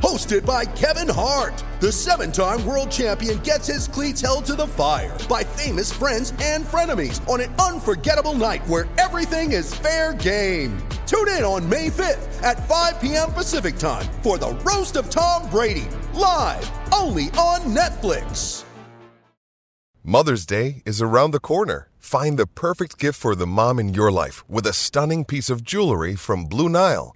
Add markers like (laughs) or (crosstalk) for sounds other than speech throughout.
Hosted by Kevin Hart, the seven time world champion gets his cleats held to the fire by famous friends and frenemies on an unforgettable night where everything is fair game. Tune in on May 5th at 5 p.m. Pacific time for the Roast of Tom Brady, live only on Netflix. Mother's Day is around the corner. Find the perfect gift for the mom in your life with a stunning piece of jewelry from Blue Nile.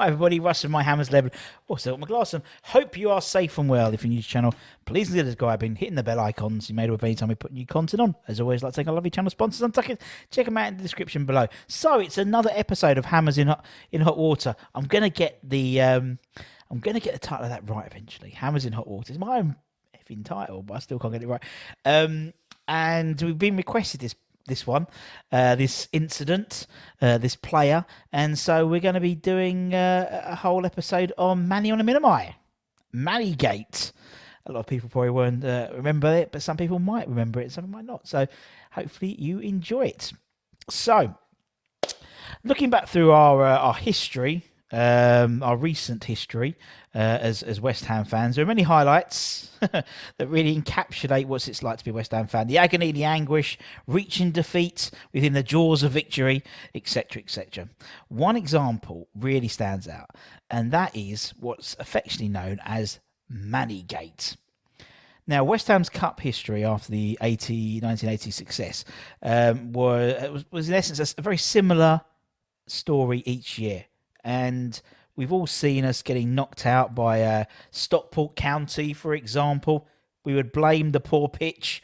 Hi everybody, Russ and my Hammers Level. Also got my. Hope you are safe and well. If you're new to the channel, please consider subscribing, hitting the bell icons you made with any time we put new content on. As always, like to take our lovely channel sponsors tuck. Check them out in the description below. So it's another episode of Hammers in Hot in Hot Water. I'm gonna get the um I'm gonna get the title of that right eventually. Hammers in Hot Water. It's my own effing title, but I still can't get it right. Um and we've been requested this this one, uh, this incident, uh, this player, and so we're going to be doing uh, a whole episode on Manny Omoyinmi, Manny Gate. A lot of people probably won't uh, remember it, but some people might remember it, some might not. So hopefully you enjoy it. So, looking back through our uh, our history, um, our recent history uh, as as West Ham fans, there are many highlights (laughs) that really encapsulate what it's like to be a West Ham fan. The agony, the anguish, reaching defeat within the jaws of victory, etc., etc. One example really stands out, and that is what's affectionately known as Mannygate. Now, West Ham's cup history after the 80, 1980 success um, were, was, was, in essence, a very similar story each year. And we've all seen us getting knocked out by uh, Stockport County, for example. We would blame the poor pitch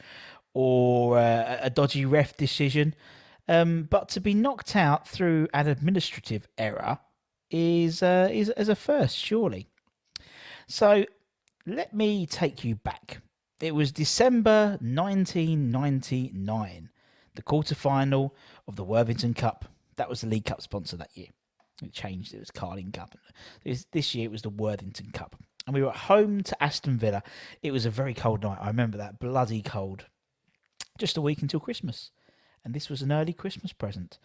or uh, a dodgy ref decision. Um, but to be knocked out through an administrative error is, uh, is, is a first, surely. So let me take you back. It was December 1999, the quarter final of the Worthington Cup. That was the League Cup sponsor that year. It changed. It was Carling Cup. This year it was the Worthington Cup. And we were at home to Aston Villa. It was a very cold night. I remember that. Bloody cold. Just a week until Christmas. And this was an early Christmas present.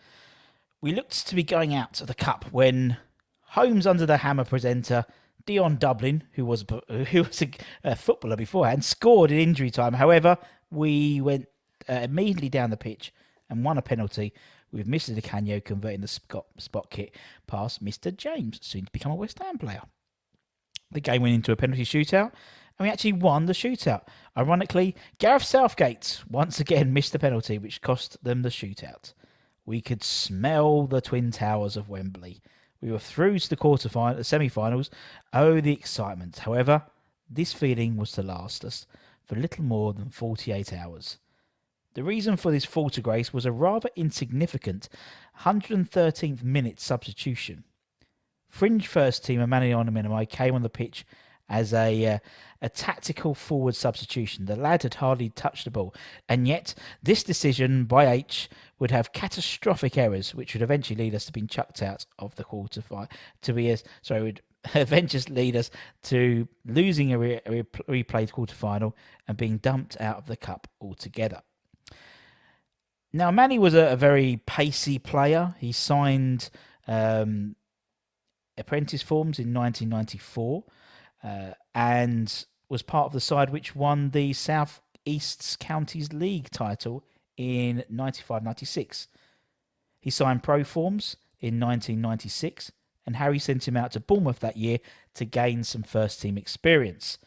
We looked to be going out to the Cup when Homes Under the Hammer presenter Dion Dublin, who was (laughs) who was a, a, footballer beforehand, scored in injury time. However, we went uh, immediately down the pitch and won a penalty with Mr. Di Canio converting the spot, spot kick past Mr. James, soon to become a West Ham player. The game went into a penalty shootout, and we actually won the shootout. Ironically, Gareth Southgate once again (laughs) missed the penalty, which cost them the shootout. We could smell the Twin Towers of Wembley. We were through to the quarterfinal, the semi-finals. Oh, the excitement! However, this feeling was to last us for little more than 48 hours. The reason for this fall to grace was a rather insignificant 113th minute substitution. Fringe first teamer Manny Omoyinmi came on the pitch as a uh, a tactical forward substitution. The lad had hardly touched the ball, and yet this decision by H would have catastrophic errors, which would eventually lead us to being chucked out of the quarter final. To be as sorry, would (laughs) eventually lead us to losing a, re- a replayed quarter final and being dumped out of the cup altogether. Now, Manny was a, a very pacey player. He signed um, apprentice forms in 1994 uh, and was part of the side which won the South East Counties League title in 95 96. He signed pro forms in 1996, and Harry sent him out to Bournemouth that year to gain some first team experience.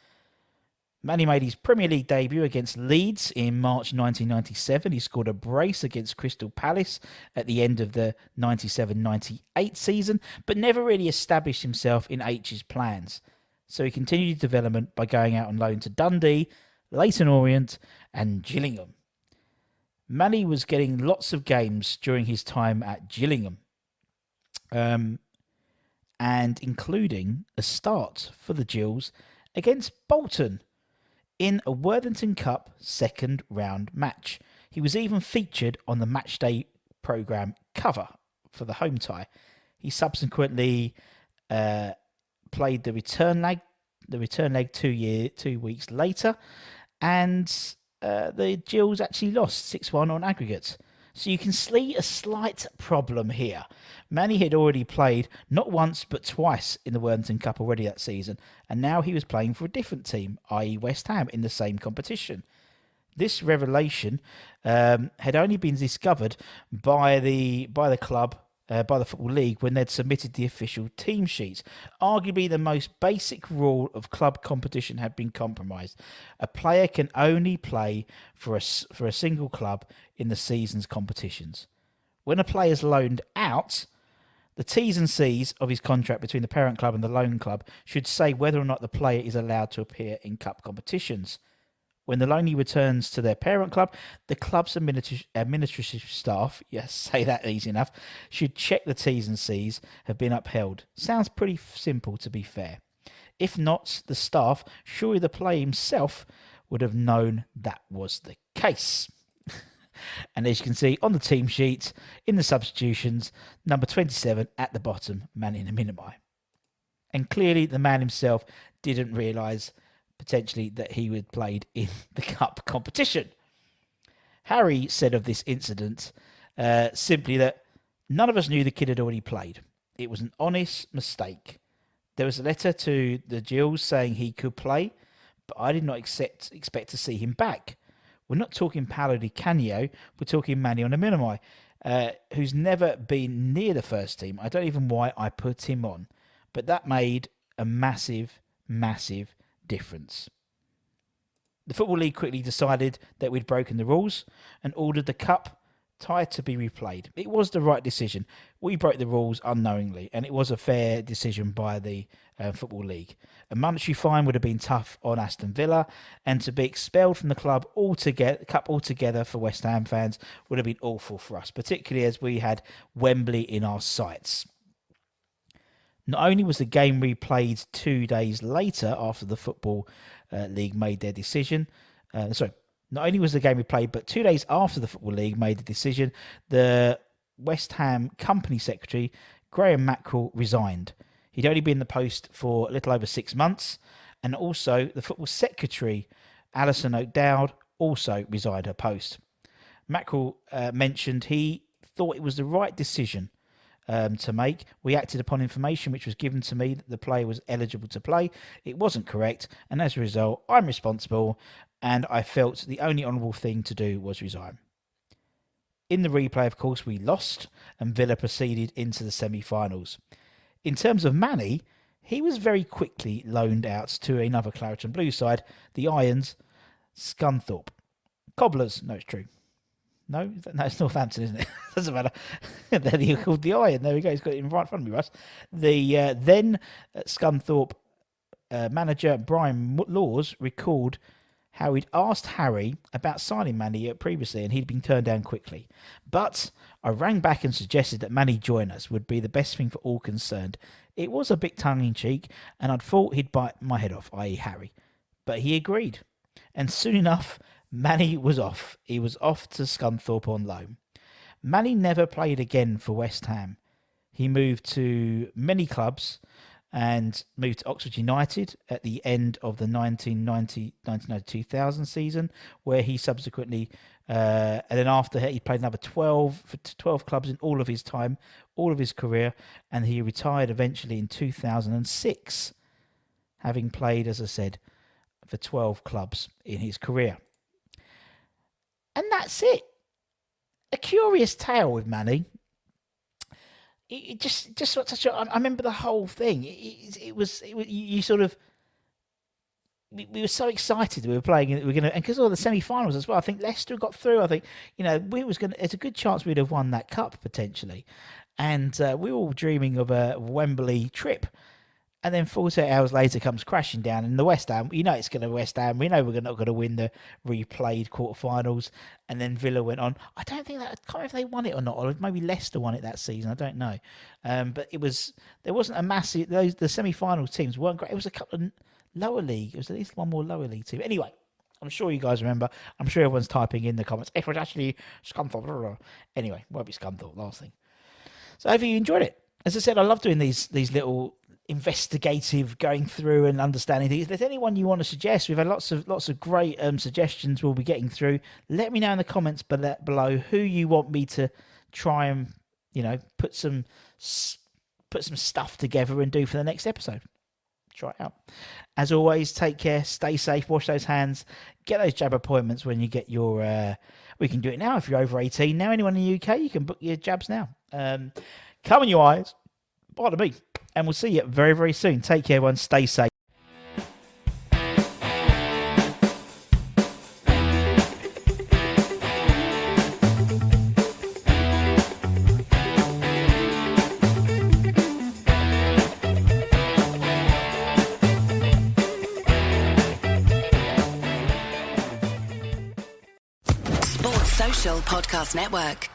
Manny made his Premier League debut against Leeds in March 1997. He scored a brace against Crystal Palace at the end of the 97 98 season, but never really established himself in H's plans. So he continued his development by going out on loan to Dundee, Leyton Orient, and Gillingham. Manny was getting lots of games during his time at Gillingham, um, and including a start for the Gills against Bolton in a Worthington Cup second round match. He was even featured on the matchday programme cover for the home tie. He subsequently uh, played the return leg, the return leg two year two weeks later, and uh, the Gills actually lost six one on aggregate. So you can see a slight problem here. Manny had already played not once but twice in the Worthington Cup already that season, and now he was playing for a different team, i.e., West Ham, in the same competition. This revelation um, had only been discovered by the by the club uh, by the Football League when they'd submitted the official team sheets. Arguably, the most basic rule of club competition had been compromised. A player can only play for a, for a single club in the season's competitions. When a player is loaned out, the T's and C's of his contract between the parent club and the loan club should say whether or not the player is allowed to appear in cup competitions. When the loanee returns to their parent club, the club's administrative staff, yes, (laughs) say that easy enough, should check the T's and C's have been upheld. Sounds pretty simple to be fair. If not, the staff, surely the player himself would have known that was the case. (laughs) and as you can see on the team sheet, in the substitutions, number 27 at the bottom, Manny Omoyinmi. And clearly the man himself didn't realise potentially that he had played in (laughs) the cup competition. Harry said of this incident uh, simply that none of us knew the kid had already played. It was an honest mistake. There was a letter to the Gills saying he could play, but I did not accept, expect to see him back. We're not talking Paolo Di Canio, we're talking Manny Omoyinmi, uh, who's never been near the first team. I don't even why I put him on, but that made a massive, massive difference. The Football League quickly decided that we'd broken the rules and ordered the cup tie to be replayed. It was the right decision. We broke the rules unknowingly, and it was a fair decision by the uh, Football League. A monetary fine would have been tough on Aston Villa, and to be expelled from the club altogether, the cup altogether for West Ham fans would have been awful for us, particularly as we had Wembley in our sights. Not only was the game replayed two days later after the Football uh, League made their decision, uh, sorry, not only was the game replayed, but two days after the Football League made the decision, the West Ham company secretary, Graham Mackrell, resigned. He'd only been in the post for a little over six months, and also the football secretary, Alison O'Dowd, also resigned her post. Mackrell uh, mentioned he thought it was the right decision um, to make. We acted upon information which was given to me that the player was eligible to play. It wasn't correct, and as a result, I'm responsible, and I felt the only honourable thing to do was resign. In the replay, of course, we lost, and Villa proceeded into the semi finals. In terms of Manny, he was very quickly loaned out to another Claret and Blue side, the Irons, Scunthorpe. Cobblers, no, it's true. No, no, it's Northampton, isn't it? (laughs) Doesn't matter. (laughs) then he called the Iron. There we go. He's got it in right in front of me, Russ. The uh, then uh, Scunthorpe uh, manager Brian Laws recalled how he'd asked Harry about signing Manny previously, and he'd been turned down quickly. But I rang back and suggested that Manny join us would be the best thing for all concerned. It was a bit tongue in cheek, and I'd thought he'd bite my head off, i.e., Harry. But he agreed. And soon enough, Manny was off. He was off to Scunthorpe on loan. Manny never played again for West Ham. He moved to many clubs and moved to Oxford United at the end of the 1990-2000 season, where he subsequently, uh, and then after he played another 12 for 12 clubs in all of his time, all of his career, and he retired eventually in 2006, having played, as I said, for 12 clubs in his career. And that's it. A curious tale with Manny. It, it just, just such I remember the whole thing. It, it, was, was, you, sort of, we, we were so excited we were playing we were going to and because of the semi-finals as well i think leicester got through i think you know we was going to it's a good chance we'd have won that cup potentially and uh, we were all dreaming of a wembley trip and then 48 hours later comes crashing down in the West Ham. You know it's going to West Ham. We know we're not going to win the replayed quarterfinals. And then Villa went on. I don't think that. I can't remember if they won it or not, or maybe Leicester won it that season. I don't know. Um, but it was there wasn't a massive. Those the semi-final teams weren't great. It was a couple of lower league. It was at least one more lower league team. Anyway, I'm sure you guys remember. I'm sure everyone's typing in the comments. It was actually Scunthorpe. Anyway, won't be Scunthorpe. Last thing. So hopefully you enjoyed it. As I said, I love doing these these little investigative going through and understanding things. If there's anyone you want to suggest, we've had lots of lots of great um, suggestions we'll be getting through. Let me know in the comments below, who you want me to try and you know put some put some stuff together and do for the next episode. Try it out. As always, take care, stay safe, wash those hands, get those jab appointments when you get your. Uh, we can do it now if you're over 18. Now, anyone in the UK, you can book your jabs now. Um, come on, your eyes. Pardon me. And we'll see you very, very soon. Take care, everyone. Stay safe. Podcast Network.